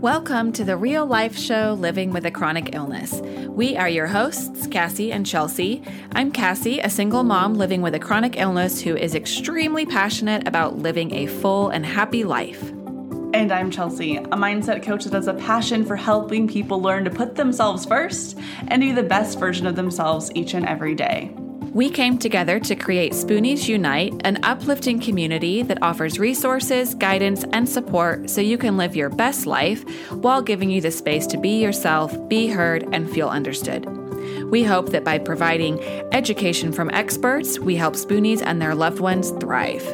Welcome to the real life show Living with a Chronic Illness. We are your hosts, Cassie and Chelsea. I'm Cassie, a single mom living with a chronic illness who is extremely passionate about living a full and happy life. And I'm Chelsea, a mindset coach that has a passion for helping people learn to put themselves first and be the best version of themselves each and every day. We came together to create Spoonies Unite, an uplifting community that offers resources, guidance, and support so you can live your best life while giving you the space to be yourself, be heard, and feel understood. We hope that by providing education from experts, we help Spoonies and their loved ones thrive.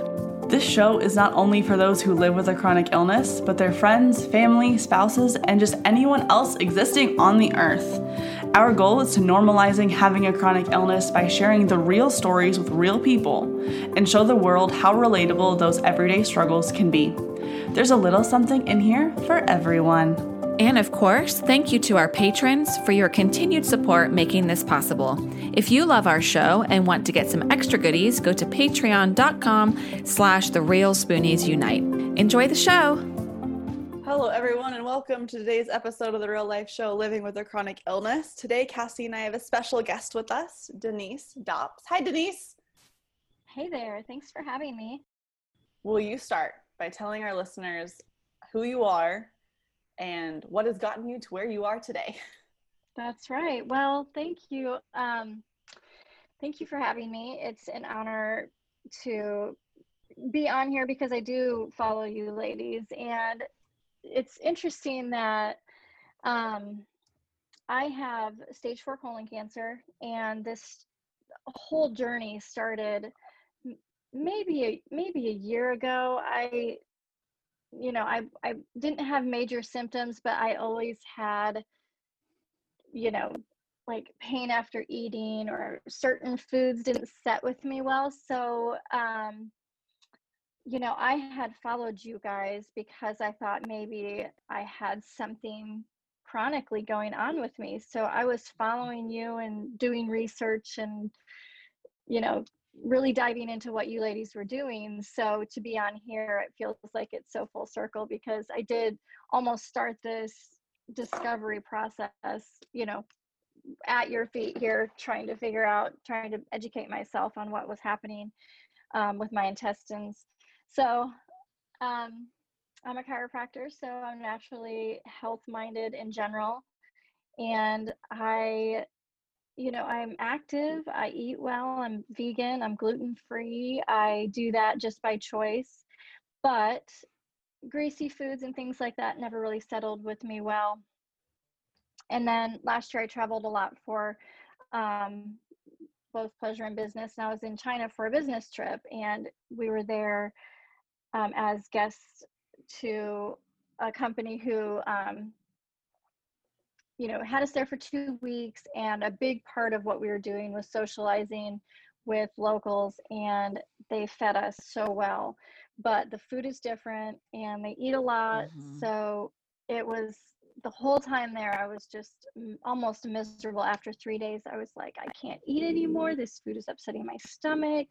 This show is not only for those who live with a chronic illness, but their friends, family, spouses, and just anyone else existing on the earth. Our goal is to normalizing having a chronic illness by sharing the real stories with real people and show the world how relatable those everyday struggles can be. There's a little something in here for everyone. And of course, thank you to our patrons for your continued support making this possible. If you love our show and want to get some extra goodies, go to patreon.com slash the real spoonies unite. Enjoy the show. Hello, everyone, and welcome to today's episode of the Real Life Show Living with a Chronic Illness. Today, Cassie and I have a special guest with us, Denise Dopps. Hi, Denise. Hey there. Thanks for having me. Will you start by telling our listeners who you are and what has gotten you to where you are today? That's right. Well, thank you. Um, thank you for having me. It's an honor to be on here because I do follow you ladies and it's interesting that um, I have stage four colon cancer, and this whole journey started maybe a, maybe a year ago. I, you know, I I didn't have major symptoms, but I always had, you know, like pain after eating or certain foods didn't set with me well. So um, you know, I had followed you guys because I thought maybe I had something chronically going on with me. So I was following you and doing research and, you know, really diving into what you ladies were doing. So to be on here, it feels like it's so full circle because I did almost start this discovery process, you know, at your feet here, trying to figure out, trying to educate myself on what was happening um, with my intestines so um, I'm a chiropractor, so I'm naturally health minded in general. And I, you know, I'm active, I eat well, I'm vegan, I'm gluten free. I do that just by choice. But greasy foods and things like that never really settled with me well. And then last year I traveled a lot for um, both pleasure and business. And I was in China for a business trip, and we were there um, as guests to a company who um, you know had us there for two weeks and a big part of what we were doing was socializing with locals and they fed us so well. But the food is different and they eat a lot mm-hmm. so it was the whole time there i was just almost miserable. After three days i was like i can't eat anymore. This food is upsetting my stomach.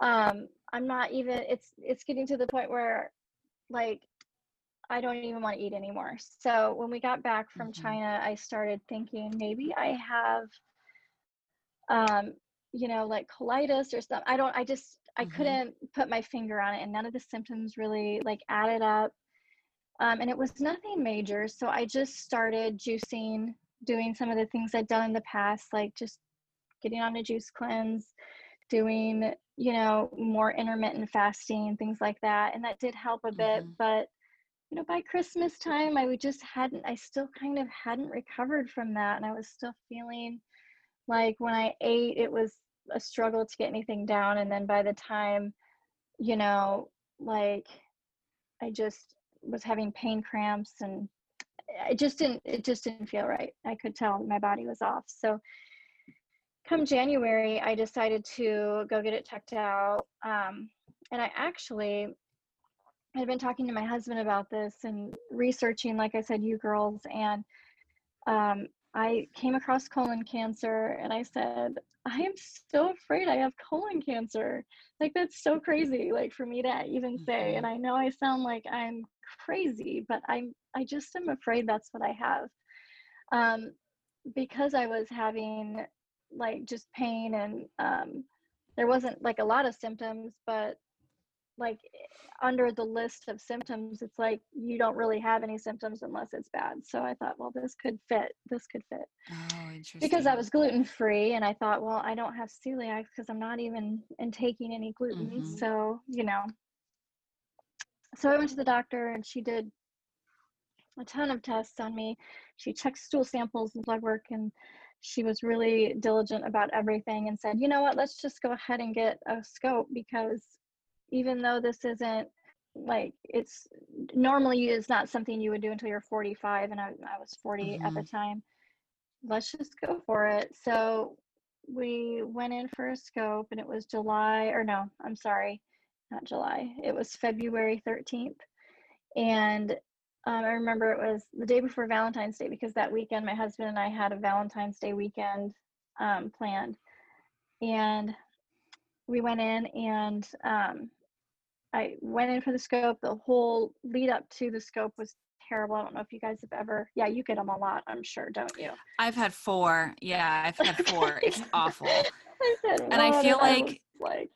Um i'm not even it's it's getting to the point where like i don't even want to eat anymore so when we got back from mm-hmm. china i started thinking maybe i have um you know like colitis or something i don't i just i mm-hmm. couldn't put my finger on it and none of the symptoms really like added up um, and it was nothing major so i just started juicing doing some of the things i'd done in the past like just getting on a juice cleanse doing you know more intermittent fasting things like that and that did help a bit mm-hmm. but you know by christmas time i just hadn't i still kind of hadn't recovered from that and i was still feeling like when i ate it was a struggle to get anything down and then by the time you know like i just was having pain cramps and it just didn't it just didn't feel right i could tell my body was off so come January, I decided to go get it checked out. Um, and I actually had been talking to my husband about this and researching, like I said, you girls. And um, I came across colon cancer and I said, I am so afraid I have colon cancer. Like, that's so crazy, like, for me to even say. And Mhm. I know I sound like I'm crazy, but I'm, I just am afraid that's what I have. Um, because I was having like just pain and um, there wasn't like a lot of symptoms, but like under the list of symptoms, it's like you don't really have any symptoms unless it's bad. So I thought, well, this could fit. This could fit Oh, interesting. because I was gluten free, and I thought, well, I don't have celiac because I'm not even in taking any gluten. Mhm. So you know, so I went to the doctor, and she did a ton of tests on me. She checked stool samples and blood work, and she was really diligent about everything and said, you know what, let's just go ahead and get a scope because even though this isn't like it's normally it's not something you would do until you're 45 and I, I was 40 at the mm-hmm. time. Let's just go for it. So we went in for a scope and it was july or no i'm sorry not july it was february 13th and um, i remember it was the day before valentine's day because that weekend my husband and i had a valentine's day weekend um, planned and we went in and um, I went in for the scope. The whole lead up to the scope was terrible. I don't know if you guys have ever, yeah, you get them a lot, I'm sure, don't you? I've had four. Yeah, I've had four. It's awful. I said, And I feel like like,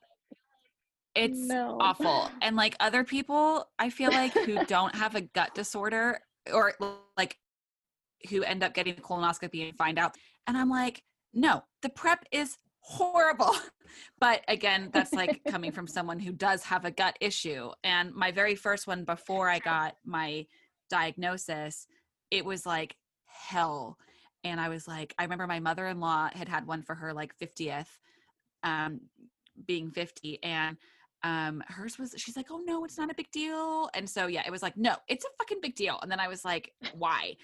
It's no. awful. And like other people, I feel like who don't have a gut disorder or like who end up getting the colonoscopy and find out. And I'm like, no, the prep is horrible. But again, that's like coming from someone who does have a gut issue. And my very first one before I got my diagnosis, it was like hell. And I was like, I remember my mother in law had had one for her like 50th, um, being 50. And um hers was she's like oh no it's not a big deal. And so yeah it was like no it's a fucking big deal. And then i was like why?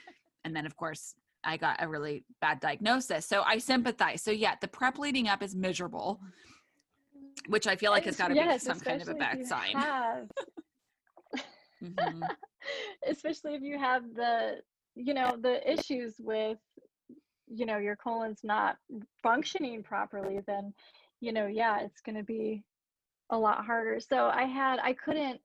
And then of course i got a really bad diagnosis. So i sympathize. So yeah the prep leading up is miserable which i feel like has got to yes, be some kind of a bad sign. Mhm. especially if you have the you know the issues with you know your colon's not functioning properly then you know yeah it's going to be a lot harder. So i had i couldn't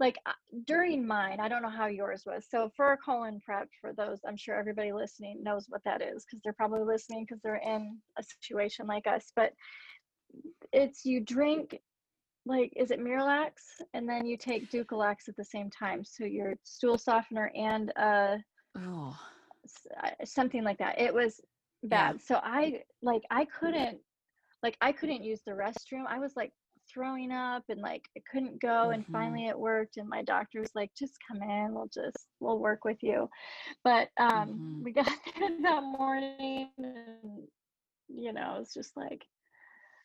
like uh, during mine i don't know how yours was so for a colon prep for those i'm sure everybody listening knows what that is because they're probably listening because they're in a situation like us but it's you drink like is it Miralax? And then you take Dulcolax at the same time so your stool softener and uh oh something like that. It was Yeah. bad. So I like I couldn't like I couldn't use the restroom. I was like throwing up and like I couldn't go and Mhm. finally it worked and my doctor was like just come in we'll just we'll work with you but um Mhm. we got there that morning and you know it's just like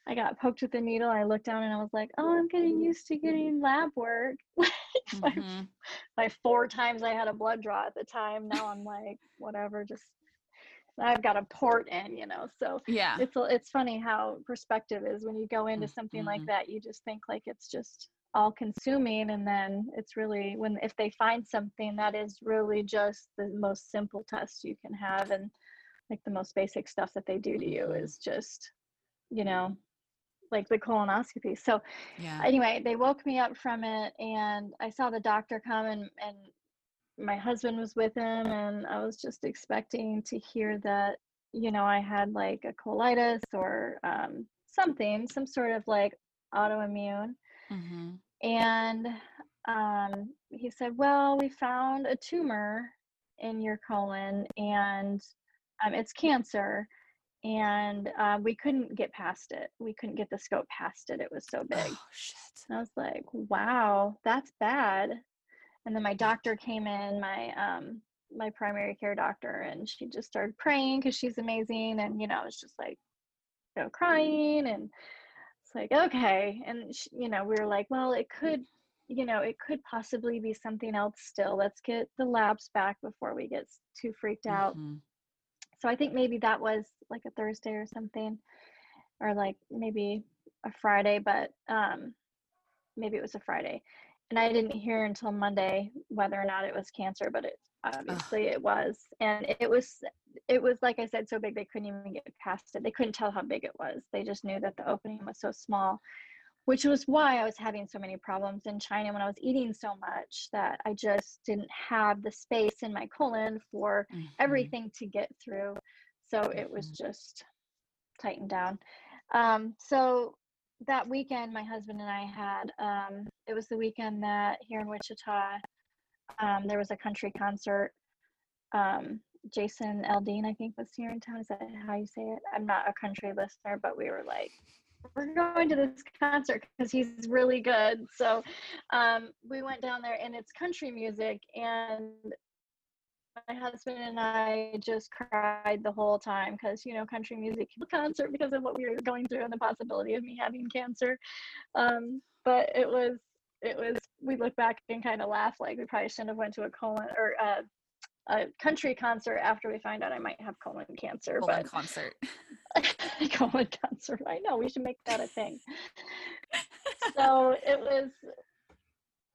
I got poked with a needle. I looked down and I was like, "Oh, I'm getting used to getting lab work." like Mhm. my four times I had a blood draw at the time. Now I'm like, whatever. Just I've got a port in, you know. So yeah it's it's funny how perspective is when you go into something like Mhm. that. You just think like it's just all consuming, and then it's really when if they find something that is really just the most simple test you can have, and like the most basic stuff that they do to you Mhm. is just, you know, like the colonoscopy. So yeah anyway, they woke me up from it, and I saw the doctor come, and and my husband was with him, and I was just expecting to hear that you know I had like a colitis or um, something, some sort of like autoimmune. hmm And um, he said, Well, we found a tumor in your colon and um, it's cancer. And uh, we couldn't get past it. We couldn't get the scope past it. It was so big. oh shit And I was like, wow, that's bad. And then my doctor came in, my um my primary care doctor, and she just started praying because she's amazing. And you know, it's just like, you know, crying and it's like, okay. And sh you know, we were like, well, it could, you know, it could possibly be something else still. Let's get the labs back before we get too freaked out. Mhm. So I think maybe that was like a Thursday or something, or like maybe a Friday, but um, maybe it was a Friday. And I didn't hear until Monday whether or not it was cancer, but it obviously it was. And it was it was like I said, so big they couldn't even get past it. They couldn't tell how big it was. They just knew that the opening was so small, which was why I was having so many problems in China when I was eating so much that I just didn't have the space in my colon for mm-hmm. everything to get through. So it was mm-hmm. just tightened down. Um, so that weekend, my husband and I had, um, it was the weekend that here in Wichita, um, there was a country concert. Um, Jason Aldean, I think, was here in town. Is that how you say it? I'm not a country listener, but we were like, we're going to this concert because he's really good. So um, we went down there, and it's country music, and my husband and I just cried the whole time because you know country music concert because of what we were going through and the possibility of me having cancer. Um, but it was it was we look back and kind of laugh like we probably shouldn't have went to a colon or a, a country concert after we find out I might have colon cancer. Colon but concert. colon concert. I know we should make that a thing. so it was,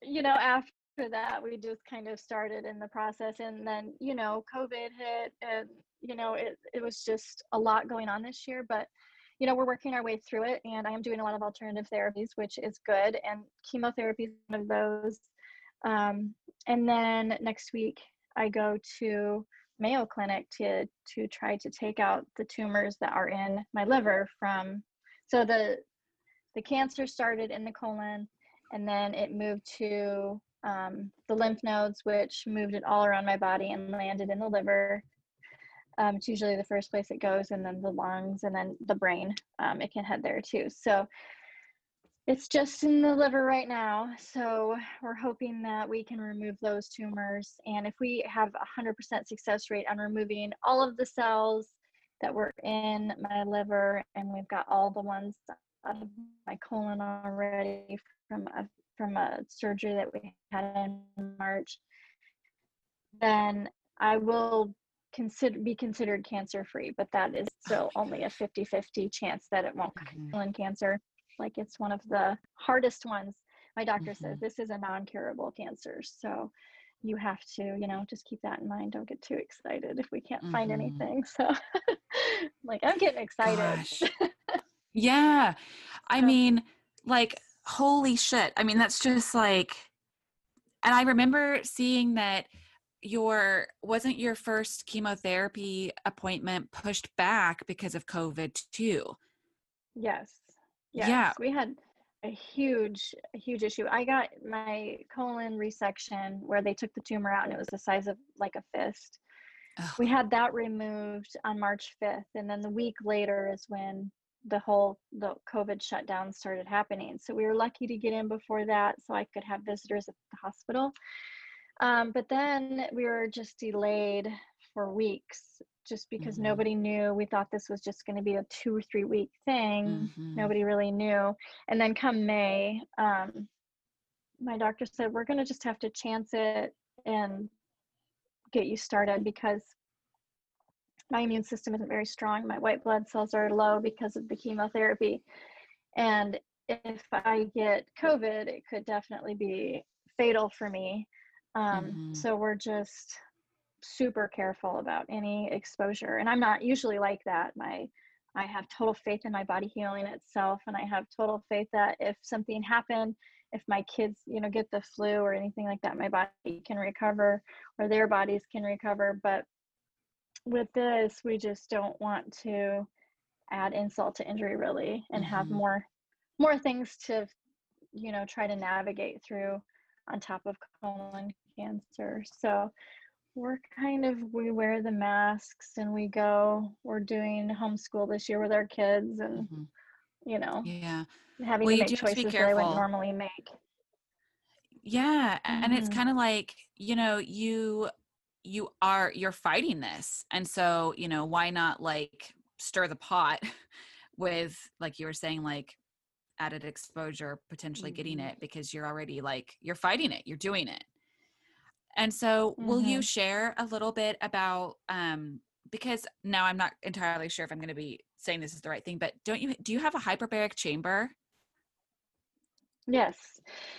you know, after that we just kind of started in the process and then you know covid hit and you know it, it was just a lot going on this year but you know we're working our way through it and i am doing a lot of alternative therapies which is good and chemotherapy is one of those um, and then next week i go to mayo clinic to to try to take out the tumors that are in my liver from so the the cancer started in the colon and then it moved to um, the lymph nodes, which moved it all around my body and landed in the liver. Um, it's usually the first place it goes, and then the lungs, and then the brain. Um, it can head there too. So it's just in the liver right now. So we're hoping that we can remove those tumors. And if we have a 100% success rate on removing all of the cells that were in my liver, and we've got all the ones out of my colon already from a from a surgery that we had in March, then I will consider be considered cancer free, but that is still only a 50-50 chance that it won't mm-hmm. in cancer. Like it's one of the hardest ones. My doctor mm-hmm. says this is a non-curable cancer. So you have to, you know, just keep that in mind. Don't get too excited if we can't mm-hmm. find anything. So like I'm getting excited. yeah. I mean, like holy shit. I mean, that's just like, and I remember seeing that your wasn't your first chemotherapy appointment pushed back because of COVID too. Yes. yes. Yeah. We had a huge, a huge issue. I got my colon resection where they took the tumor out and it was the size of like a fist. We had that removed on March 5th. And then the week later is when the whole the covid shutdown started happening so we were lucky to get in before that so i could have visitors at the hospital um, but then we were just delayed for weeks just because mm-hmm. nobody knew we thought this was just going to be a two or three week thing mm-hmm. nobody really knew and then come may um, my doctor said we're going to just have to chance it and get you started because my immune system isn't very strong. My white blood cells are low because of the chemotherapy. And if I get COVID, it could definitely be fatal for me. Um, mm-hmm. So we're just super careful about any exposure. And I'm not usually like that. My I have total faith in my body healing itself, and I have total faith that if something happened, if my kids, you know, get the flu or anything like that, my body can recover, or their bodies can recover. But with this, we just don't want to add insult to injury really and mm-hmm. have more more things to you know try to navigate through on top of colon cancer so we're kind of we wear the masks and we go we're doing homeschool this year with our kids and mm-hmm. you know yeah having well, to make choices that i would normally make yeah mm-hmm. and it's mm-hmm. kind of like you know you you are you're fighting this and so you know why not like stir the pot with like you were saying like added exposure potentially mm-hmm. getting it because you're already like you're fighting it you're doing it and so mm-hmm. will you mm-hmm. share a little bit about um because now i'm not entirely sure if i'm going to be saying this is the right thing but don't you do you have a hyperbaric chamber yes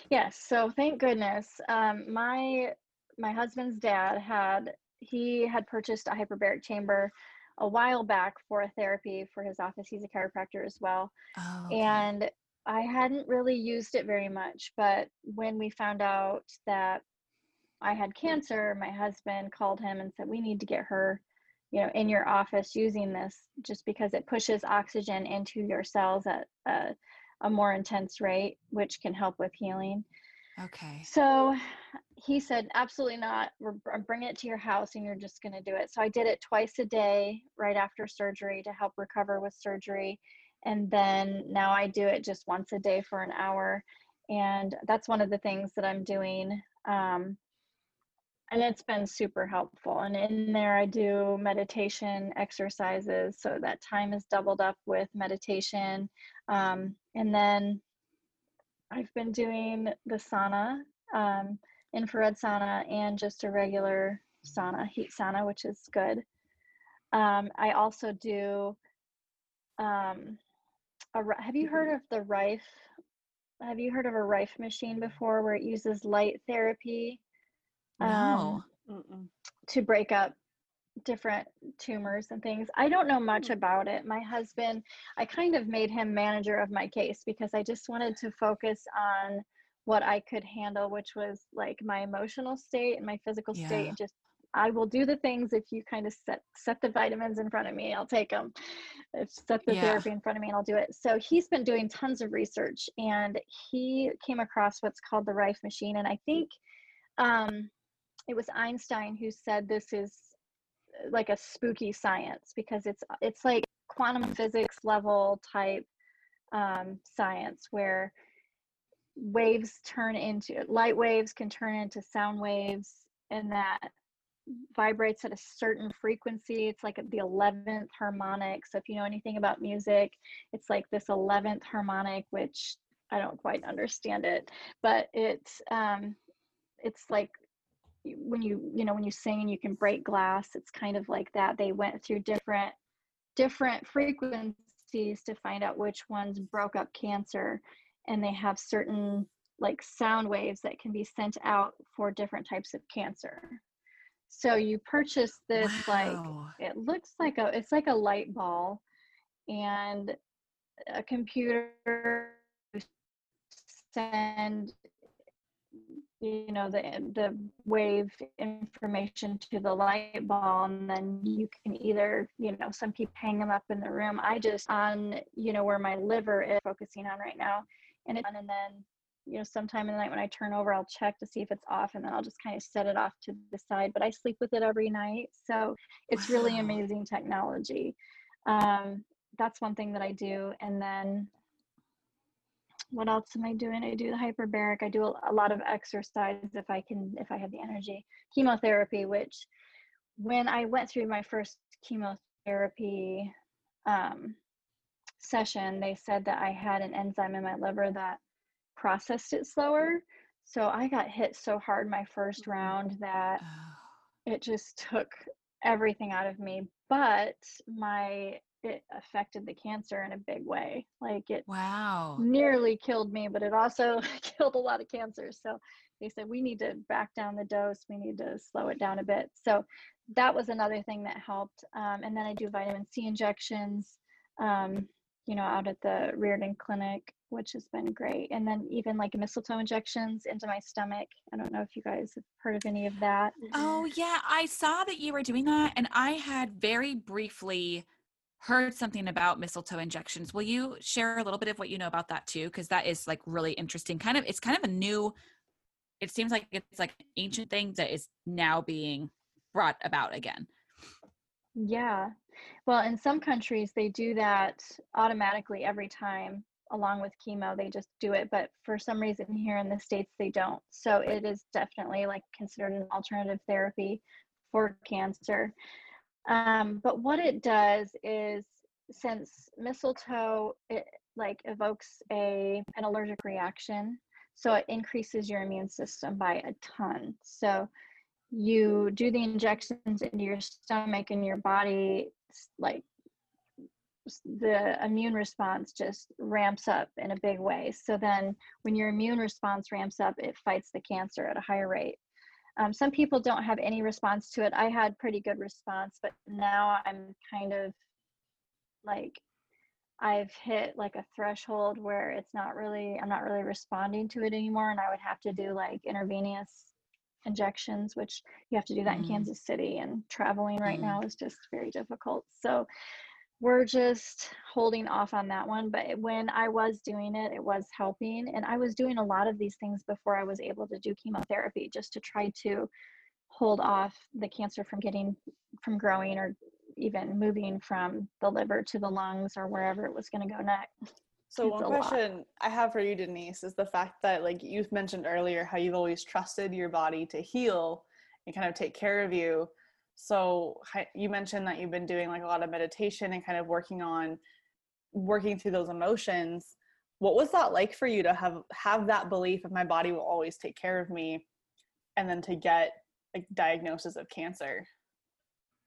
yes so thank goodness um my my husband's dad had he had purchased a hyperbaric chamber a while back for a therapy for his office. He's a chiropractor as well. Oh, okay. And I hadn't really used it very much, but when we found out that I had cancer, my husband called him and said, We need to get her, you know, in your office using this just because it pushes oxygen into your cells at a, a more intense rate, which can help with healing. Okay. So he said, absolutely not. We're, I'm bringing it to your house and you're just going to do it. So I did it twice a day right after surgery to help recover with surgery. And then now I do it just once a day for an hour. And that's one of the things that I'm doing. Um, and it's been super helpful. And in there, I do meditation exercises. So that time is doubled up with meditation. Um, and then I've been doing the sauna, um, infrared sauna, and just a regular sauna, heat sauna, which is good. Um, I also do. Um, a, have you heard of the Rife? Have you heard of a Rife machine before, where it uses light therapy? No. Um, to break up different tumors and things. I don't know much hmm. about it. My husband, I kind of made him manager of my case because I just wanted to focus on what I could handle, which was like my emotional state and my physical yeah. state and just I will do the things if you kind of set set the vitamins in front of me, I'll take them. If set the yeah. therapy in front of me, and I'll do it. So he's been doing tons of research, and he came across what's called the Rife machine, and I think um, it was Einstein who said this is like a spooky science because it's it's like quantum physics level type um, science where waves turn into light waves can turn into sound waves and that vibrates at a certain frequency. It's like the 11th harmonic. So if you know anything about music it's like this 11th harmonic which i don't quite understand it but it's um it's like when you you know when you sing and you can break glass it's kind of like that they went through different different frequencies to find out which ones broke up cancer and they have certain like sound waves that can be sent out for different types of cancer so you purchase this wow. like it looks like a it's like a light ball and a computer send you know the the wave information to the light ball and then you can either you know some people hang them up in the room i just on you know where my liver is focusing on right now and it and then you know sometime in the night when i turn over i'll check to see if it's off and then i'll just kind of set it off to the side but i sleep with it every night so it's wow. really amazing technology um, that's one thing that i do and then what else am I doing? I do the hyperbaric. I do a, a, lot of exercise if I can, if I have the energy. Chemotherapy, which when I went through my first chemotherapy um, session, they said that I had an enzyme in my liver that processed it slower. So I got hit so hard my first mm-hmm. round that oh. it just took everything out of me. But my it affected the cancer in a big way. Like it wow nearly killed me, but it also killed a lot of cancers. So they said we need to back down the dose. We need to slow it down a bit. So that was another thing that helped. Um, and then I do vitamin C injections, um, you know, out at the Riordan Clinic, which has been great. And then even like mistletoe injections into my stomach. I don't know if you guys have heard of any of that. Oh yeah, I saw that you were doing that, and I had very briefly heard something about mistletoe injections. Will you share a little bit of what you know about that too? Because that is like really interesting. Kind of, it's kind of a new. It seems like it's like an ancient thing that is now being brought about again. Yeah. Well, in some countries, they do that automatically every time along with chemo. They just do it. But for some reason here in the States, they don't. So it is definitely like considered an alternative therapy for cancer. Um, but what it does is since mistletoe it like evokes a an allergic reaction, so it increases your immune system by a ton. So you do the injections into your stomach and your body like the immune response just ramps up in a big way. So then when your immune response ramps up, it fights the cancer at a higher rate. Um, some people don't have any response to it. I had pretty good response, but now I'm kind of like I've hit like a threshold where it's not really I'm not really responding to it anymore and I would have to do like intravenous injections which you have to do that mm-hmm. in Kansas City and traveling right mm-hmm. now is just very difficult. So we're just holding off on that one but when I was doing it it was helping and I was doing a lot of these things before I was able to do chemotherapy just to try to hold off the cancer from getting from growing or even moving from the liver to the lungs or wherever it was going to go next. So it's one question lot. I have for you, Denise, is the fact that like you've mentioned earlier how you've always trusted your body to heal and kind of take care of you. So you mentioned that you've been doing like a lot of meditation and kind of working on working through those emotions. What was that like for you to have have that belief of my body will always take care of me and then to get like diagnosis of cancer?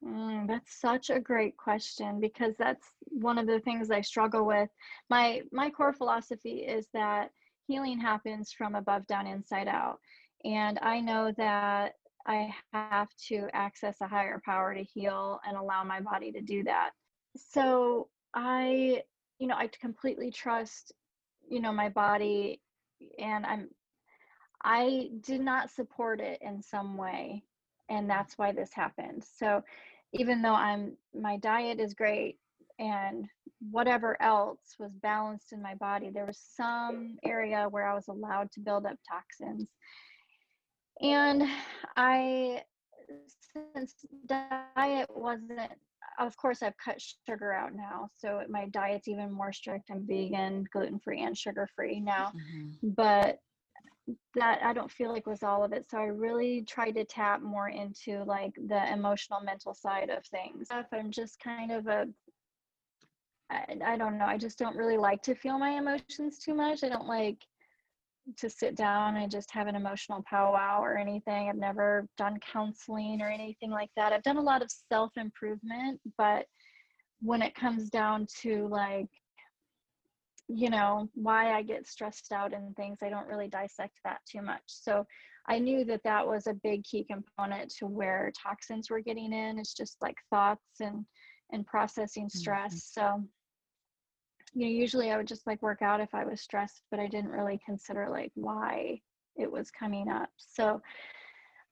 Mm, that's such a great question because that's one of the things I struggle with. My my core philosophy is that healing happens from above down inside out. And I know that I have to access a higher power to heal and allow my body to do that. So I, you know, I completely trust, you know, my body and I'm I did not support it in some way and that's why this happened so even though i'm my diet is great and whatever else was balanced in my body there was some area where i was allowed to build up toxins and i since diet wasn't of course i've cut sugar out now so my diet's even more strict i'm vegan gluten free and sugar free now mm-hmm. but that I don't feel like was all of it. So I really tried to tap more into like the emotional mental side of things. If I'm just kind of a I, I don't know, I just don't really like to feel my emotions too much. I don't like to sit down and just have an emotional powwow or anything. I've never done counseling or anything like that. I've done a lot of self improvement, but when it comes down to like you know why i get stressed out and things i don't really dissect that too much so i knew that that was a big key component to where toxins were getting in it's just like thoughts and and processing stress mm-hmm. so you know usually i would just like work out if i was stressed but i didn't really consider like why it was coming up so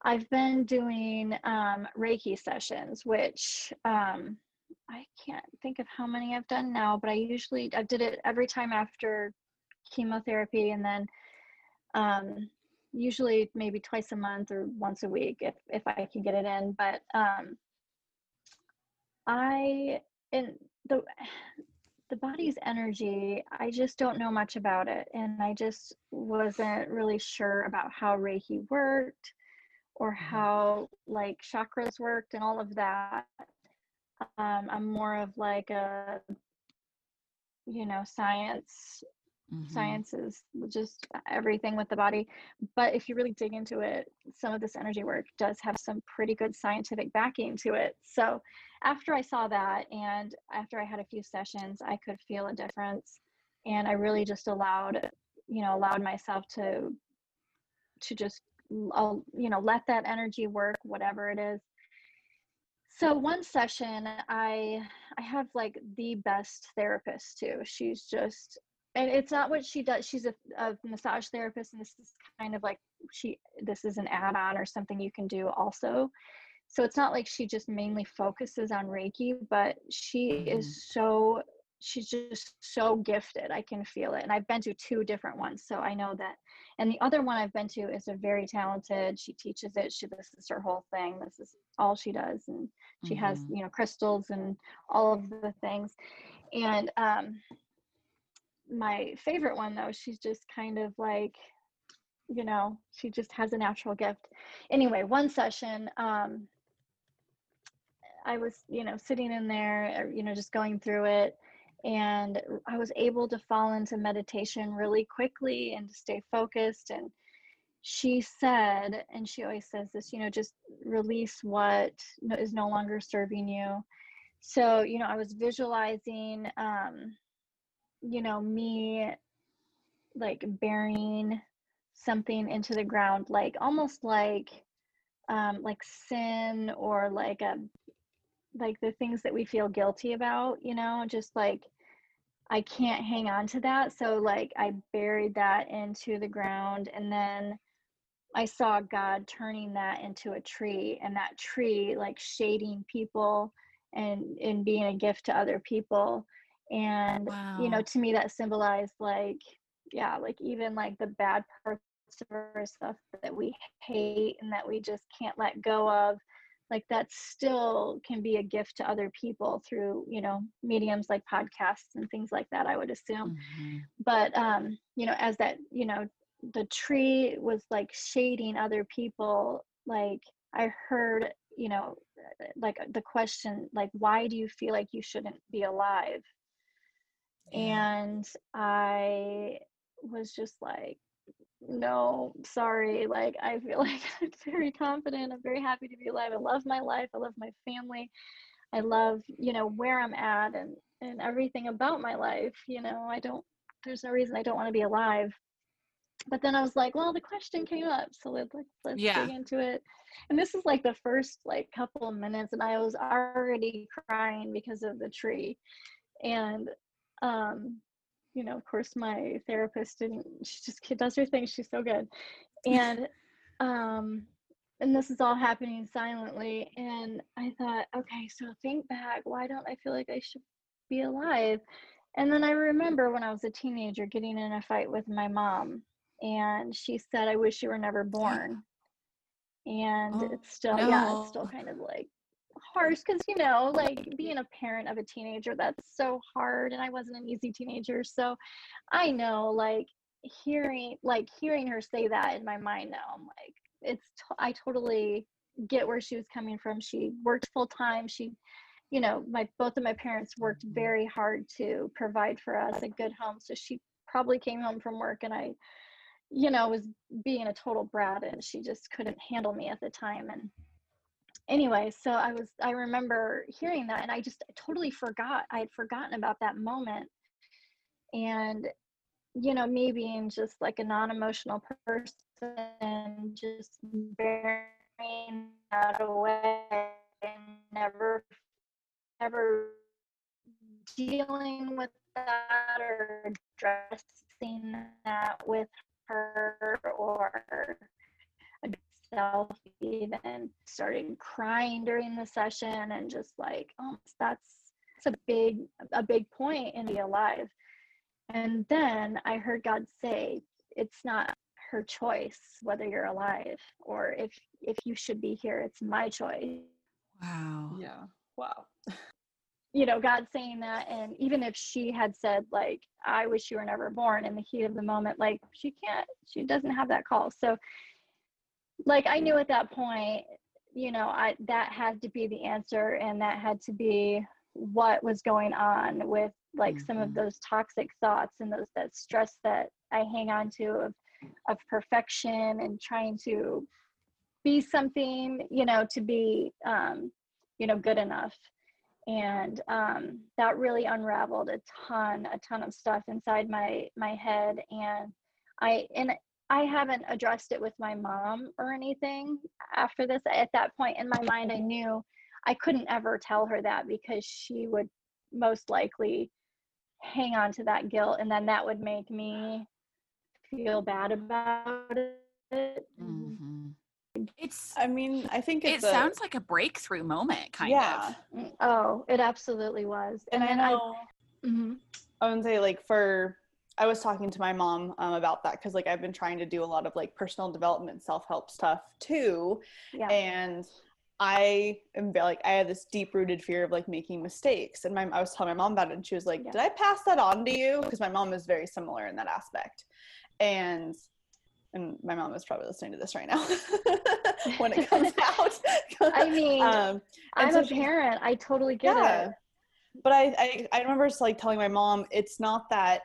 i've been doing um, reiki sessions which um, I can't think of how many I've done now, but I usually I did it every time after chemotherapy and then um, usually maybe twice a month or once a week if if I can get it in. But um, I in the the body's energy, I just don't know much about it, and I just wasn't really sure about how Reiki worked or mm-hmm. how like chakras worked and all of that um, i'm more of like a you know science mm-hmm. science is just everything with the body. But if you really dig into it some of this energy work does have some pretty good scientific backing to it. So after i saw that and after i had a few sessions i could feel a difference. And i really just allowed you know allowed myself to to just I'll, you know let that energy work whatever it is. So one session i i have like the best therapist too. She's just and it's not what she does she's a, a massage therapist and this is kind of like she this is an add-on or something you can do also so it's not like she just mainly focuses on reiki but she mm-hmm. is so she's just so gifted i can feel it and i've been to two different ones so i know that and the other one i've been to is a very talented she teaches it she this is her whole thing this is all she does and she mm-hmm. has you know crystals and all of the things and um my favorite one though she's just kind of like you know she just has a natural gift anyway one session um I was, you know, sitting in there, you know, just going through it and I was able to fall into meditation really quickly and to stay focused. And she said, and she always says this, you know, just release what is no longer serving you. So, you know, I was visualizing, um, you know, me like burying something into the ground, like almost like um, like sin or like a like the things that we feel guilty about, you know, just like I can't hang on to that. So like I buried that into the ground and then I saw God turning that into a tree and that tree like shading people and and being a gift to other people. And wow. you know, to me that symbolized like yeah, like even like the bad parts of our stuff that we hate and that we just can't let go of like that still can be a gift to other people through you know mediums like podcasts and things like that i would assume mm-hmm. but um you know as that you know the tree was like shading other people like i heard you know like the question like why do you feel like you shouldn't be alive. And i was just like no, sorry. Like, I feel like I'm very confident. I'm very happy to be alive. I love my life. I love my family. I love, you know, where I'm at and, and everything about my life. You know, I don't, there's no reason I don't want to be alive. But then I was like, well, the question came up. So let's, let's yeah. dig into it. And this is like the first like couple of minutes and I was already crying because of the tree. And um you know, of course, my therapist didn't, she just does her thing. She's so good. And, um, and this is all happening silently. And I thought, okay, so think back. Why don't I feel like I should be alive? And then I remember when I was a teenager getting in a fight with my mom, and she said, I wish you were never born. And oh, it's still, no. yeah, it's still kind of like harsh because you know like being a parent of a teenager that's so hard and i wasn't an easy teenager so i know like hearing like hearing her say that in my mind now i'm like it's t- I totally get where she was coming from she worked full time she you know my both of my parents worked mm-hmm. very hard to provide for us a good home so she probably came home from work and i you know was being a total brat and she just couldn't handle me at the time and anyway so i was i remember hearing that and i just totally forgot i had forgotten about that moment. And you know me being just like a non-emotional person just bearing that away and never never dealing with that or addressing that with her or myself even started crying during the session and just like oh that's it's a big a big point in be alive. And then i heard god say it's not her choice whether you're alive or if if you should be here. It's my choice. Wow. Yeah. Wow. You know god saying that and even if she had said like i wish you were never born in the heat of the moment like she can't she doesn't have that call. So like I knew at that point, you know, I that had to be the answer and that had to be what was going on with like mm-hmm. some of mm-hmm. those toxic thoughts and those that stress that I hang on to of of perfection and trying to be something, you know, to be um, you know, good enough. And um, that really unraveled a ton, a ton of stuff inside my my head. And I and I haven't addressed it with my mom or anything after this. At that point in my mind, I knew I couldn't ever tell her that because she would most likely hang on to that guilt and then that would make me feel bad about it. Mm-hmm. It's, I mean, I think it sounds like a breakthrough moment, kind yeah. of. Mm, oh, it absolutely was. And, and I know, I, mm-hmm. I would say, like, for I was talking to my mom um, about that because like I've been trying to do a lot of like personal development, self help stuff too, yeah. and I am like I have this deep rooted fear of like making mistakes. And my I was telling my mom about it, and she was like, yeah. "Did I pass that on to you?" Because my mom is very similar in that aspect, and and my mom is probably listening to this right now when it comes out. I mean, um, I'm so a parent. I totally get yeah. it. But I, I I remember just like telling my mom, it's not that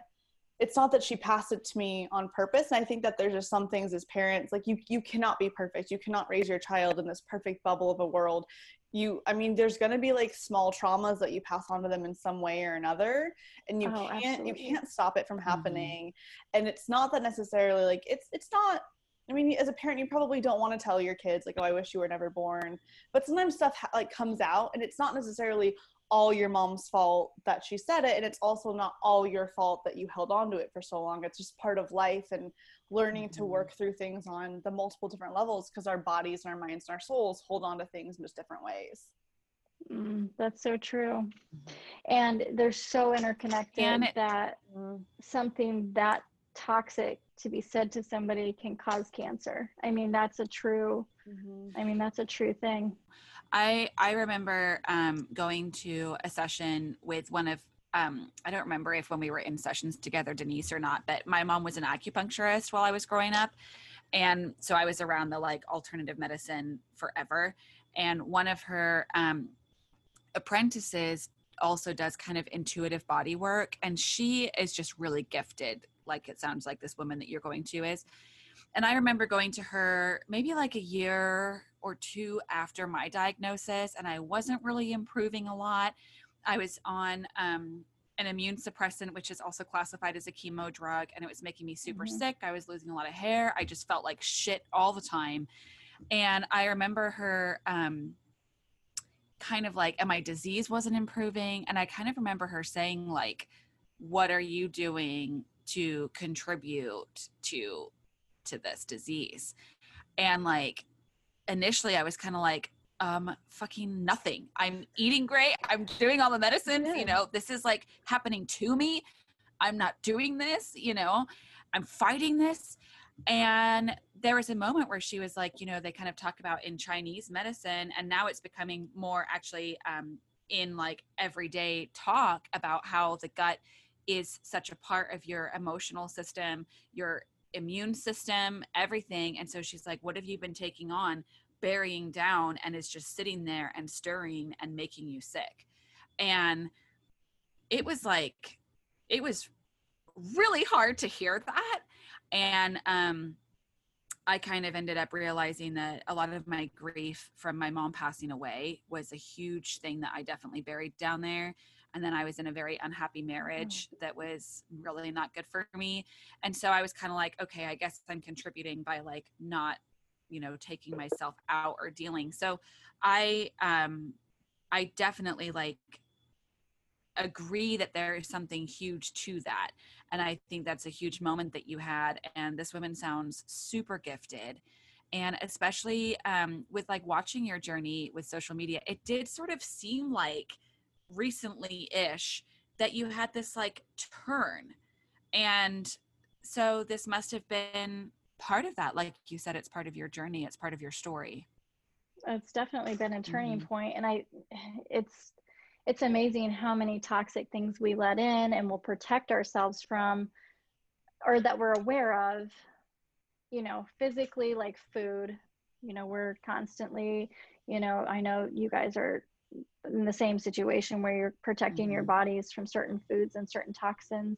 it's not that she passed it to me on purpose and i think that there's just some things as parents like you you cannot be perfect you cannot raise your child in this perfect bubble of a world you i mean there's going to be like small traumas that you pass on to them in some way or another and you oh, can't absolutely. you can't stop it from mm-hmm. happening mm-hmm. and it's not that necessarily like it's it's not I mean, as a parent, you probably don't want to tell your kids like, "Oh, I wish you were never born." But sometimes stuff ha- like comes out, and it's not necessarily all your mom's fault that she said it, and it's also not all your fault that you held on to it for so long. It's just part of life and learning mm-hmm. to work through things on the multiple different levels because our bodies and our minds and our souls hold on to things in just different ways. Mm, that's so true. And they're so interconnected it, that mm. something that toxic to be said to somebody can cause cancer. I mean, that's a true, mm-hmm. I mean, that's a true thing. I, I remember um, going to a session with one of, um, I don't remember if when we were in sessions together, Denise or not, but my mom was an acupuncturist while I was growing up. And so I was around the like alternative medicine forever. And one of her um, apprentices also does kind of intuitive body work and she is just really gifted like it sounds like this woman that you're going to is. And i remember going to her maybe like a year or two after my diagnosis and i wasn't really improving a lot. I was on um, an immune suppressant which is also classified as a chemo drug and it was making me super mm-hmm. sick. I was losing a lot of hair. I just felt like shit all the time. And i remember her um, kind of like and my disease wasn't improving. And i kind of remember her saying like what are you doing to contribute to to this disease. And like initially i was kind of like um fucking nothing. I'm eating great. I'm doing all the medicines you know? This is like happening to me. I'm not doing this you know? I'm fighting this. And there was a moment where she was like, you know, they kind of talk about in Chinese medicine, and now it's becoming more actually um, in like everyday talk about how the gut is such a part of your emotional system, your immune system, everything. And so she's like, what have you been taking on, burying down, and is just sitting there and stirring and making you sick? And it was like, it was really hard to hear that and um I kind of ended up realizing that a lot of my grief from my mom passing away was a huge thing that I definitely buried down there. And then I was in a very unhappy marriage oh. that was really not good for me. And so I was kind of like, okay, I guess I'm contributing by like not, you know, taking myself out or dealing. So I um I definitely like agree that there is something huge to that. And I think that's a huge moment that you had. And this woman sounds super gifted. And especially um, with like watching your journey with social media, it did sort of seem like recently ish that you had this like turn. And so this must have been part of that. Like you said, it's part of your journey, it's part of your story. It's definitely been a turning mm-hmm. point, and I, it's it's amazing how many toxic things we let in and will protect ourselves from or that we're aware of you know physically like food you know we're constantly you know i know you guys are in the same situation where you're protecting mm-hmm. your bodies from certain foods and certain toxins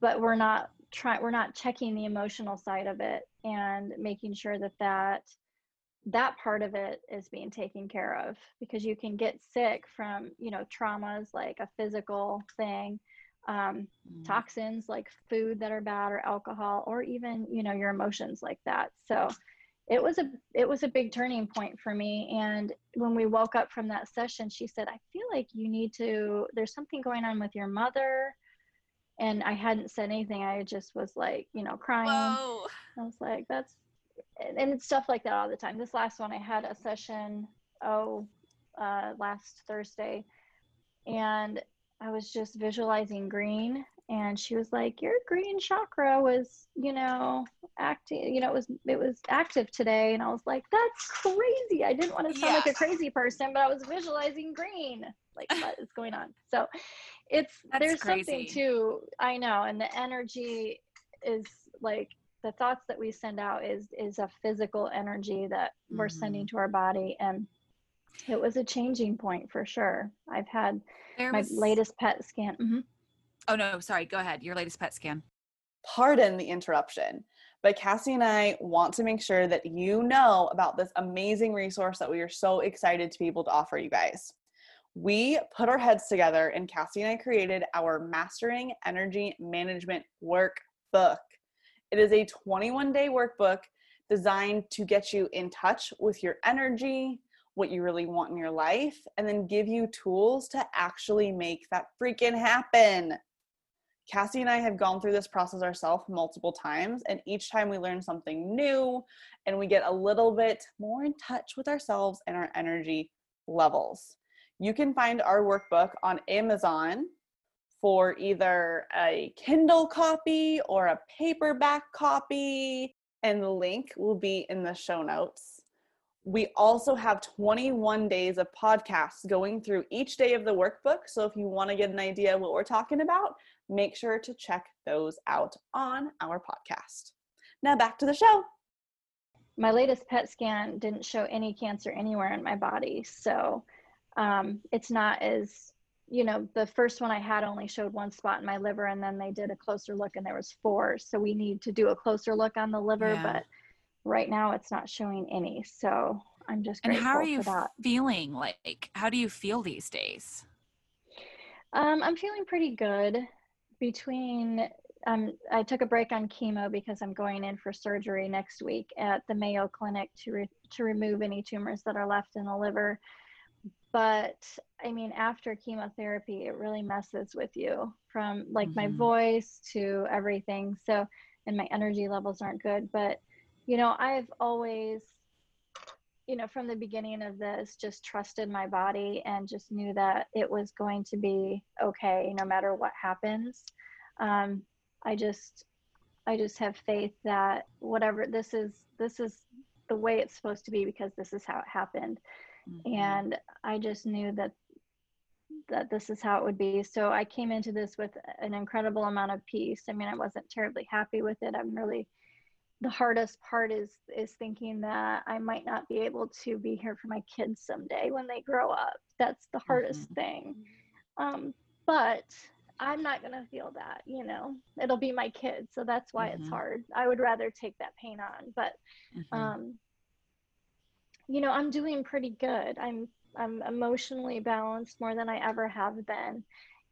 but we're not trying we're not checking the emotional side of it and making sure that that that part of it is being taken care of because you can get sick from you know traumas like a physical thing um, mm. toxins like food that are bad or alcohol or even you know your emotions like that so it was a it was a big turning point for me and when we woke up from that session she said i feel like you need to there's something going on with your mother and i hadn't said anything i just was like you know crying Whoa. i was like that's and it's stuff like that all the time. This last one, I had a session, oh, uh, last Thursday, and I was just visualizing green. And she was like, "Your green chakra was, you know, acting. You know, it was it was active today." And I was like, "That's crazy! I didn't want to sound yeah. like a crazy person, but I was visualizing green. Like, what is going on?" So, it's That's there's crazy. something too. I know, and the energy is like the thoughts that we send out is is a physical energy that mm-hmm. we're sending to our body and it was a changing point for sure i've had there my was... latest pet scan mm-hmm. Oh no sorry go ahead your latest pet scan. Pardon the interruption but cassie and i want to make sure that you know about this amazing resource that we are so excited to be able to offer you guys. We put our heads together and cassie and i created our mastering energy management workbook. It is a 21 day workbook designed to get you in touch with your energy, what you really want in your life, and then give you tools to actually make that freaking happen. Cassie and I have gone through this process ourselves multiple times, and each time we learn something new and we get a little bit more in touch with ourselves and our energy levels. You can find our workbook on Amazon for either a Kindle copy or a paperback copy, and the link will be in the show notes. We also have 21 days of podcasts going through each day of the workbook. So if you want to get an idea what we're talking about, make sure to check those out on our podcast. Now back to the show. My latest PET scan didn't show any cancer anywhere in my body. So um, it's not as, you know, the first one I had only showed one spot in my liver, and then they did a closer look and there was four. So we need to do a closer look on the liver, yeah. but right now it's not showing any. So I'm just and how are you feeling? Like, how do you feel these days? Um, I'm feeling pretty good. Between um, I took a break on chemo because I'm going in for surgery next week at the Mayo Clinic to re- to remove any tumors that are left in the liver. But I mean, after chemotherapy, it really messes with you from like mm-hmm. my voice to everything. So, and my energy levels aren't good. But you know, I've always, you know, from the beginning of this, just trusted my body and just knew that it was going to be okay no matter what happens. Um, I just, I just have faith that whatever this is, this is the way it's supposed to be because this is how it happened. Mm-hmm. And I just knew that that this is how it would be. So I came into this with an incredible amount of peace. I mean, I wasn't terribly happy with it. I'm really the hardest part is is thinking that I might not be able to be here for my kids someday when they grow up. That's the hardest mm-hmm. thing. Um, but I'm not gonna feel that, you know. It'll be my kids, so that's why mm-hmm. it's hard. I would rather take that pain on, but mm-hmm. um, you know, I'm doing pretty good. I'm I'm emotionally balanced more than I ever have been,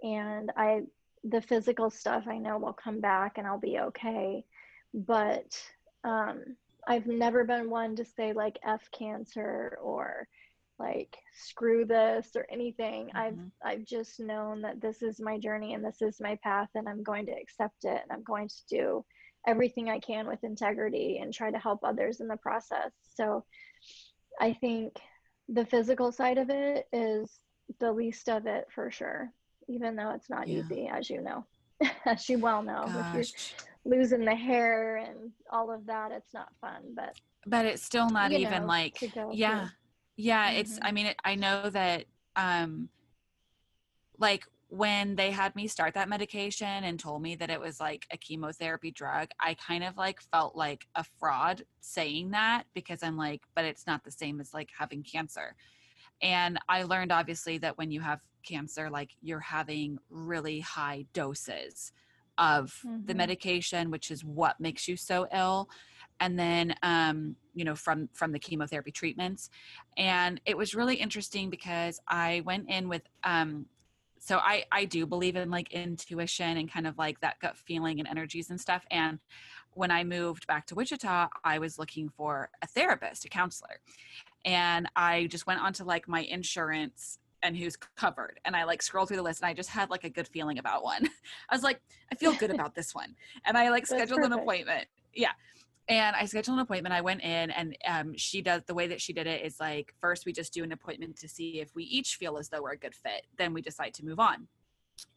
and I the physical stuff I know will come back and I'll be okay. But um, I've never been one to say like F cancer or like screw this or anything. Mm-hmm. I've I've just known that this is my journey and this is my path and I'm going to accept it and I'm going to do everything I can with integrity and try to help others in the process. So I think the physical side of it is the least of it for sure, even though it's not yeah. easy, as you know, as you well know. Gosh losing the hair and all of that it's not fun but but it's still not even know, like yeah. yeah mm-hmm. it's i mean it, i know that um like when they had me start that medication and told me that it was like a chemotherapy drug i kind of like felt like a fraud saying that because i'm like but it's not the same as like having cancer. And i learned obviously that when you have cancer like you're having really high doses of mm-hmm. the medication which is what makes you so ill and then um, you know from from the chemotherapy treatments. And it was really interesting because i went in with um, so i i do believe in like intuition and kind of like that gut feeling and energies and stuff. And when i moved back to wichita i was looking for a therapist a counselor. And i just went onto like my insurance and who's covered. And I like scroll through the list and I just had like a good feeling about one. I was like, I feel good about this one. And I like scheduled an appointment. Yeah. And I scheduled an appointment. I went in and um, she does the way that she did it is like, first we just do an appointment to see if we each feel as though we're a good fit. Then we decide to move on.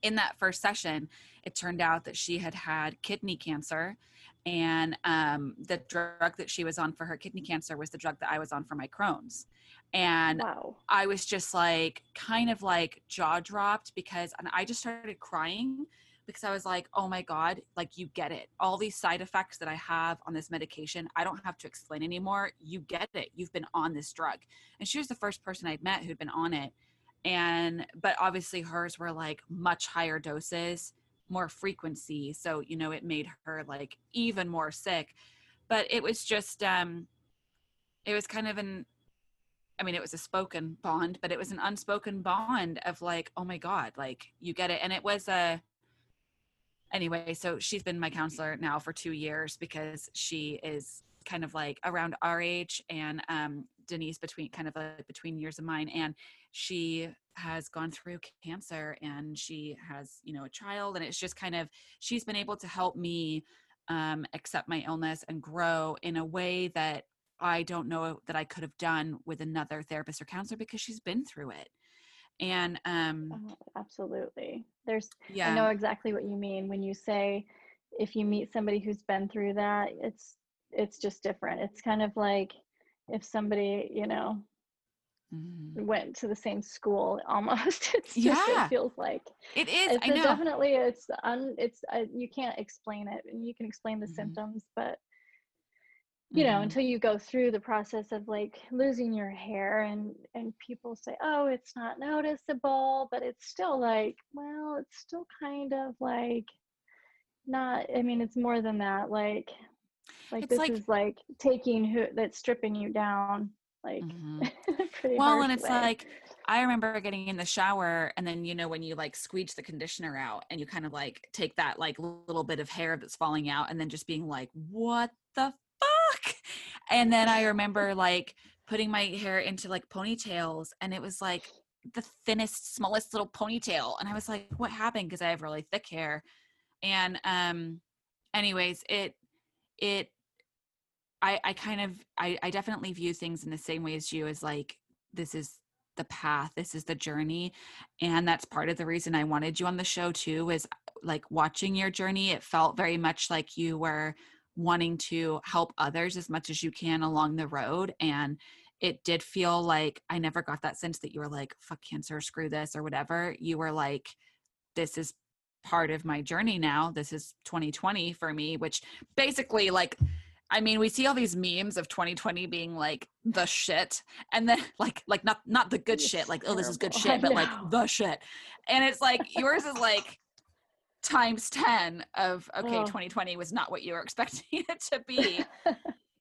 In that first session, it turned out that she had had kidney cancer and um, the drug that she was on for her kidney cancer was the drug that I was on for my Crohn's. And wow. i was just like kind of like jaw dropped because and i just started crying because i was like oh my god like you get it. All these side effects that i have on this medication i don't have to explain anymore. You get it. You've been on this drug. And she was the first person i'd met who'd been on it. And but obviously hers were like much higher doses more frequency so you know it made her like even more sick but it was just um it was kind of an I mean, it was a spoken bond, but it was an unspoken bond of like, oh my God, like you get it. And it was a, anyway, so she's been my counselor now for two years because she is kind of like around our age and um, Denise between kind of like between years of mine. And she has gone through cancer and she has, you know, a child. And it's just kind of, she's been able to help me um, accept my illness and grow in a way that I don't know that I could have done with another therapist or counselor because she's been through it. And um oh, absolutely. There's yeah. I know exactly what you mean when you say if you meet somebody who's been through that, it's it's just different. It's kind of like if somebody, you know, mm-hmm. went to the same school almost. It's just, yeah. it feels like it is. It's I know. definitely it's un it's uh, you can't explain it and you can explain the mm-hmm. symptoms, but you know mm-hmm. until you go through the process of like losing your hair and and people say oh it's not noticeable but it's still like well it's still kind of like not i mean it's more than that like like it's this like, is like taking who that's stripping you down like mm-hmm. well and it's way. like i remember getting in the shower and then you know when you like squeeze the conditioner out and you kind of like take that like little bit of hair that's falling out and then just being like what the fuck and then i remember like putting my hair into like ponytails and it was like the thinnest smallest little ponytail and i was like what happened because i have really thick hair and um anyways it it I, I kind of I, I definitely view things in the same way as you as like this is the path this is the journey and that's part of the reason i wanted you on the show too is like watching your journey it felt very much like you were wanting to help others as much as you can along the road and it did feel like i never got that sense that you were like fuck cancer screw this or whatever. You were like this is part of my journey now. This is 2020 for me which basically like I mean, we see all these memes of 2020 being like the shit, and then like like not not the good it's shit, like terrible. oh this is good shit, but like the shit, and it's like yours is like times 10 of okay oh. 2020 was not what you were expecting it to be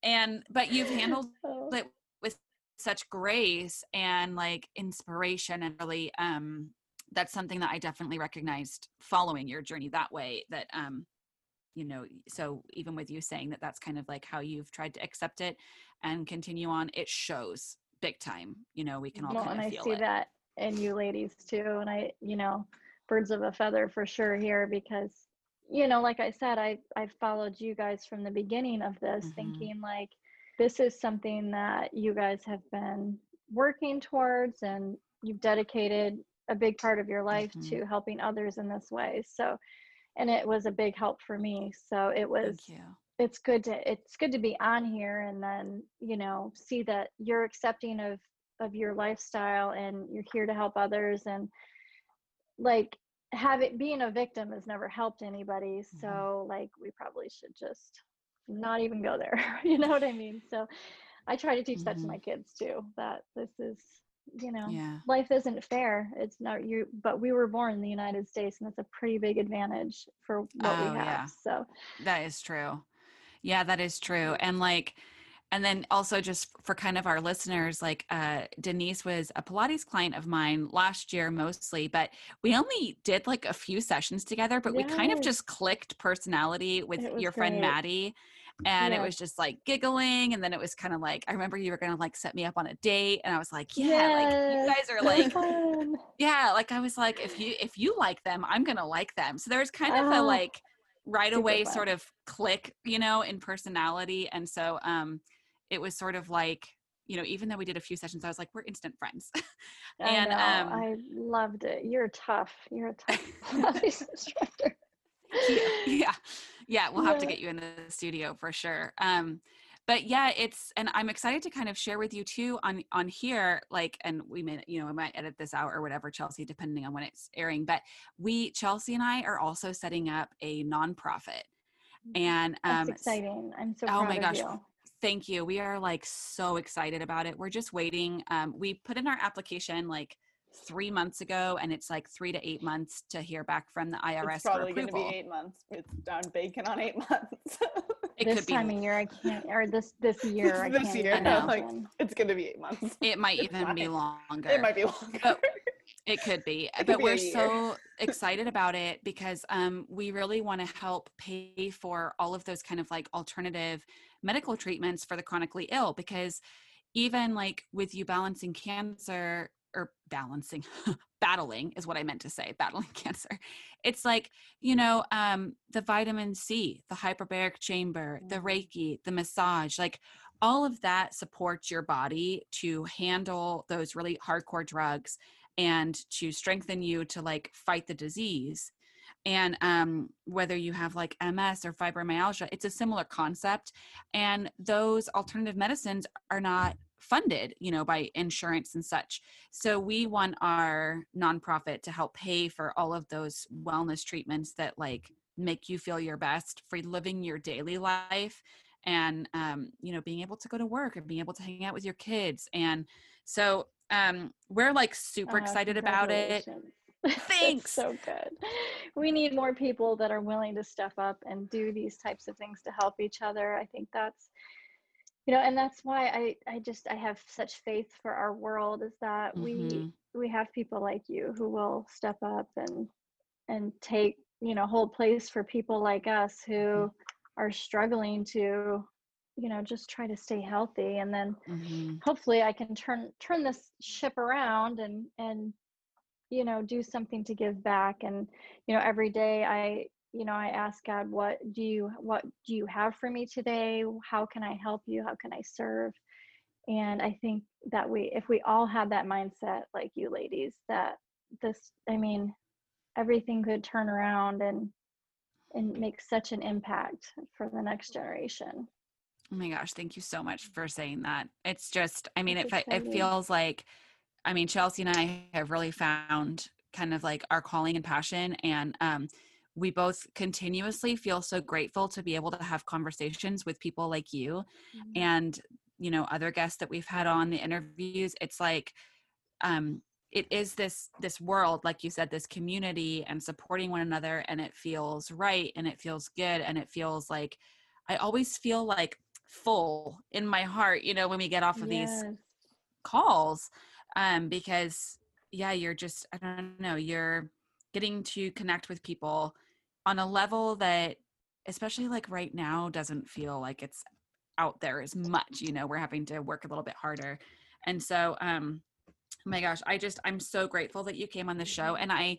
and but you've handled oh. it with such grace and like inspiration and really um that's something that i definitely recognized following your journey that way that um you know so even with you saying that that's kind of like how you've tried to accept it and continue on it shows big time you know we can all well, kind of and feel i see it. that in you ladies too and i you know birds of a feather for sure here because you know like i said i i followed you guys from the beginning of this mm-hmm. thinking like this is something that you guys have been working towards and you've dedicated a big part of your life mm-hmm. to helping others in this way so and it was a big help for me so it was it's good to it's good to be on here and then you know see that you're accepting of of your lifestyle and you're here to help others and like having being a victim has never helped anybody mm-hmm. so like we probably should just not even go there you know what i mean so i try to teach mm-hmm. that to mm-hmm. my kids too that this is you know yeah. life isn't fair it's not you but we were born in the united states and that's a pretty big advantage for what oh, we have yeah. so that is true yeah that is true and like and then also just for kind of our listeners like uh, denise was a pilates client of mine last year mostly but we only did like a few sessions together but yes. we kind of just clicked personality with your great. friend maddie and yeah. it was just like giggling and then it was kind of like i remember you were gonna like set me up on a date and i was like yeah yes. like you guys are like yeah like i was like if you if you like them i'm gonna like them so there was kind of a uh-huh. like right away sort of click you know in personality and so um it was sort of like you know even though we did a few sessions i was like we're instant friends and I, um, I loved it you're tough you're a tough instructor yeah. Yeah we'll have yeah. to get you in the studio for sure. Um but yeah it's and i'm excited to kind of share with you too on on here like and we may you know i might edit this out or whatever chelsea depending on when it's airing but we chelsea and i are also setting up a nonprofit. Mm, and um That's exciting. I'm so oh my gosh you. thank you. We are like so excited about it. We're just waiting um we put in our application like three months ago, and it's like three to eight months to hear back from the IRS. It's probably going to be eight months. It's down bacon on eight months. it could be. this time be. of year, I can't, or this this year, I this can't. year, like it's going to be eight months. It might it's even fine. be longer. It might be longer. But it could be, it but be we're so excited about it because um, we really want to help pay for all of those kind of like alternative medical treatments for the chronically ill because even like with you balancing cancer or balancing battling is what i meant to say battling cancer. It's like you know um the vitamin c the hyperbaric chamber the Mm-hmm. reiki the massage like all of that supports your body to handle those really hardcore drugs and to strengthen you to like fight the disease. And um, whether you have like ms or fibromyalgia it's a similar concept and those alternative medicines are not funded you know by insurance and such so we want our nonprofit to help pay for all of those wellness treatments that like make you feel your best for living your daily life and um, you know being able to go to work and being able to hang out with your kids and so um, we're like super Oh, excited about it Thanks. so good. We need more people that are willing to step up and do these types of things to help each other. I think that's you know, and that's why I I just I have such faith for our world is that we Mhm. we have people like you who will step up and and take, you know, hold place for people like us who Mm-hmm. are struggling to you know, just try to stay healthy and then Mhm. hopefully I can turn turn this ship around and and you know do something to give back and you know every day I you know I ask God what do you what do you have for me today how can I help you how can I serve and I think that we if we all had that mindset like you ladies that this I mean everything could turn around and and make such an impact for the next generation Oh my gosh, thank you so much for saying that. It's just, I mean, It's it, fe- it feels like, I mean, Chelsea and I have really found kind of like our calling and passion. And um, we both continuously feel so grateful to be able to have conversations with people like you and, you know, other guests that we've had on the interviews. It's like, um, it is this this world like you said this community and supporting one another and it feels right and it feels good and it feels like i always feel like full in my heart you know when we get off of these calls um because yeah you're just i don't know you're getting to connect with people on a level that especially like right now doesn't feel like it's out there as much you know we're having to work a little bit harder. And so um oh my gosh i just i'm so grateful that you came on the show and i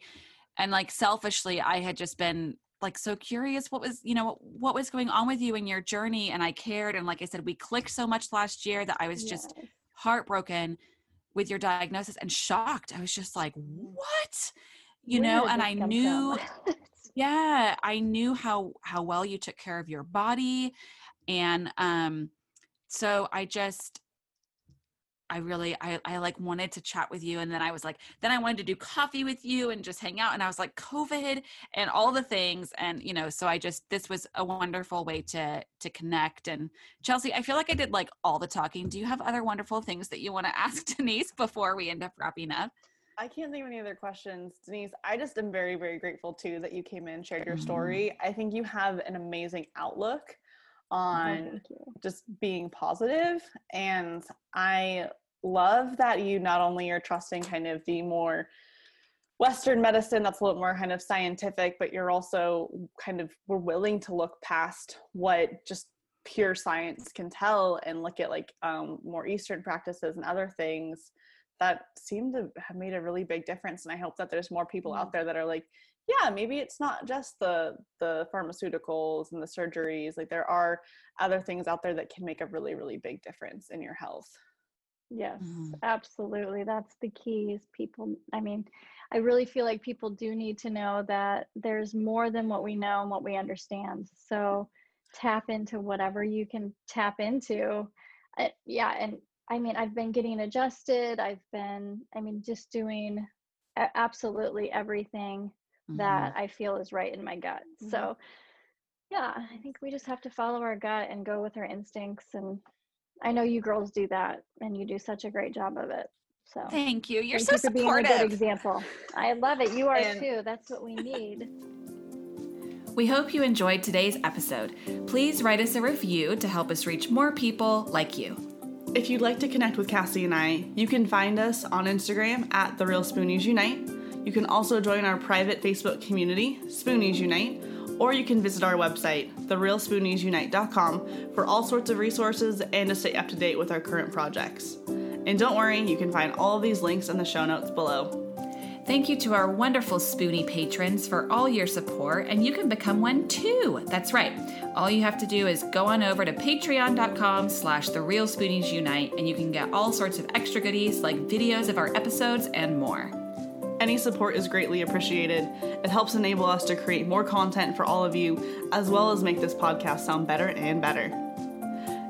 and like selfishly i had just been like so curious what was you know what was going on with you in your journey and i cared and like i said we clicked so much last year that i was just Yes. heartbroken with your diagnosis and shocked. I was just like what you Where know and i knew yeah i knew how how well you took care of your body and um so i just i really i i like wanted to chat with you and then i was like then i wanted to do coffee with you and just hang out and i was like covid and all the things and you know so i just this was a wonderful way to to connect and chelsea i feel like i did like all the talking. Do you have other wonderful things that you want to ask denise before we end up wrapping up I can't think of any other questions. Denise, I just am very, very grateful too that you came in, and shared your Mhm. story. I think you have an amazing outlook Oh, on you. just being positive and i love that you not only are trusting kind of the more western medicine that's a little more kind of scientific but you're also kind of we're willing to look past what just pure science can tell and look at like um, more eastern practices and other things that seem to have made a really big difference and i hope that there's more people out there that are like yeah maybe it's not just the the pharmaceuticals and the surgeries like there are other things out there that can make a really really big difference in your health Yes, Mhm. absolutely. That's the key is people, I mean, I really feel like people do need to know that there's more than what we know and what we understand. So tap into whatever you can tap into. Uh, yeah, and I mean, I've been getting adjusted. I've been, I mean, just doing absolutely everything that I feel is right in my gut. Mhm. So, yeah, I think we just have to follow our gut and go with our instincts. And I know you girls do that, and you do such a great job of it. So, thank you you're thank so you for being a good example. I love it. You are And- too. That's what we need. We hope you enjoyed today's episode. Please write us a review to help us reach more people like you. If you'd like to connect with cassie and i you can find us on instagram at the real spoonies unite you can also join our private facebook community spoonies unite or you can visit our website, therealspooniesunite.com, for all sorts of resources and to stay up to date with our current projects. And don't worry, you can find all of these links in the show notes below. Thank you to our wonderful Spoonie patrons for all your support, and you can become one too. That's right. All you have to do is go on over to patreon.com slash the real Spoonies Unite, and you can get all sorts of extra goodies like videos of our episodes and more. Any support is greatly appreciated. It helps enable us to create more content for all of you, as well as make this podcast sound better and better.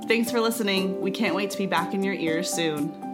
Thanks for listening. We can't wait to be back in your ears soon.